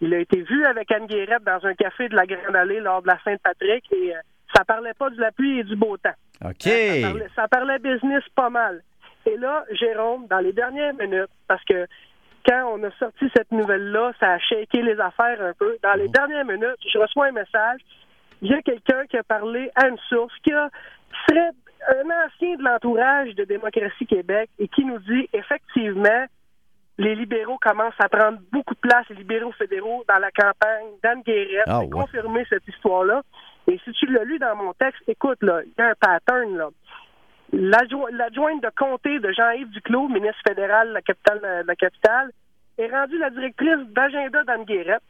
Il a été vu avec Anne Guérette dans un café de la Grande Allée lors de la Saint-Patrick et euh, ça parlait pas de la pluie et du beau temps. OK. Euh, Ça parlait, ça parlait business pas mal. Et là, Jérôme, dans les dernières minutes, parce que quand on a sorti cette nouvelle-là, ça a shaké les affaires un peu. Dans les dernières minutes, je reçois un message. Il y a quelqu'un qui a parlé à une source qui, a, qui serait un ancien de l'entourage de Démocratie Québec et qui nous dit effectivement les libéraux commencent à prendre beaucoup de place, les libéraux fédéraux, dans la campagne d'Anne Guérette. Ah, J'ai ouais. confirmé cette histoire-là. Et si tu l'as lu dans mon texte, écoute, là, il y a un pattern, là. L'adjo- L'adjointe de comté de Jean-Yves Duclos, ministre fédéral de la capitale, de la capitale est rendue la directrice d'agenda d'Anne Guérette.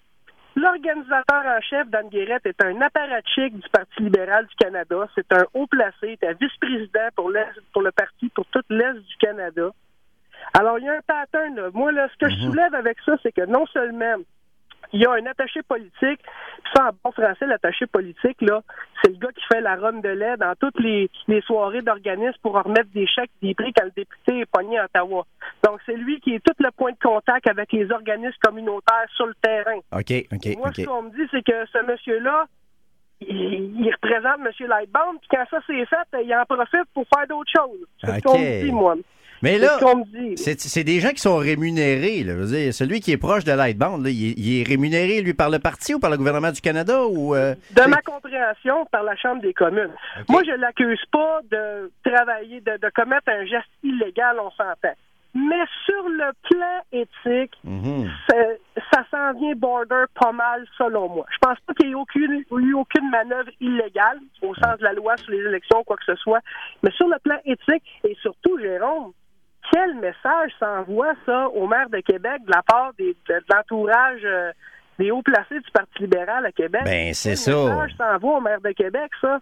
L'organisateur en chef d'Anne Guérette est un apparatchik du Parti libéral du Canada. C'est un haut placé, était vice-président pour, pour le parti pour toute l'Est du Canada. Alors, il y a un pattern. Là. Moi, là, ce que je soulève avec ça, c'est que non seulement il y a un attaché politique, puis ça en bon français, l'attaché politique, là, c'est le gars qui fait la ronde de lait dans toutes les, les soirées d'organismes pour en remettre des chèques, des prix quand le député est pogné à Ottawa. Donc, c'est lui qui est tout le point de contact avec les organismes communautaires sur le terrain. OK, OK, Moi, ce qu'on me dit, c'est que ce monsieur-là, il, il représente M. Lightbound, puis quand ça c'est fait, il en profite pour faire d'autres choses. C'est ce qu'on me dit, moi. Mais là, c'est des gens qui sont rémunérés. Là. Je veux dire, celui qui est proche de là, il, est, il est rémunéré, lui, par le parti ou par le gouvernement du Canada? ou euh, De ma compréhension, par la Chambre des communes. Moi, je l'accuse pas de travailler, de, de commettre un geste illégal, on s'entend. Mais sur le plan éthique, Mhm. ça, ça s'en vient border pas mal, selon moi. Je pense pas qu'il y ait aucune, eu aucune manœuvre illégale, au sens de la loi sur les élections, quoi que ce soit. Mais sur le plan éthique, et surtout, Jérôme, quel message s'envoie ça au maire de Québec de la part des, de, de l'entourage euh, des hauts placés du Parti libéral à Québec? Ben, c'est Quel ça. message s'envoie au maire de Québec, ça?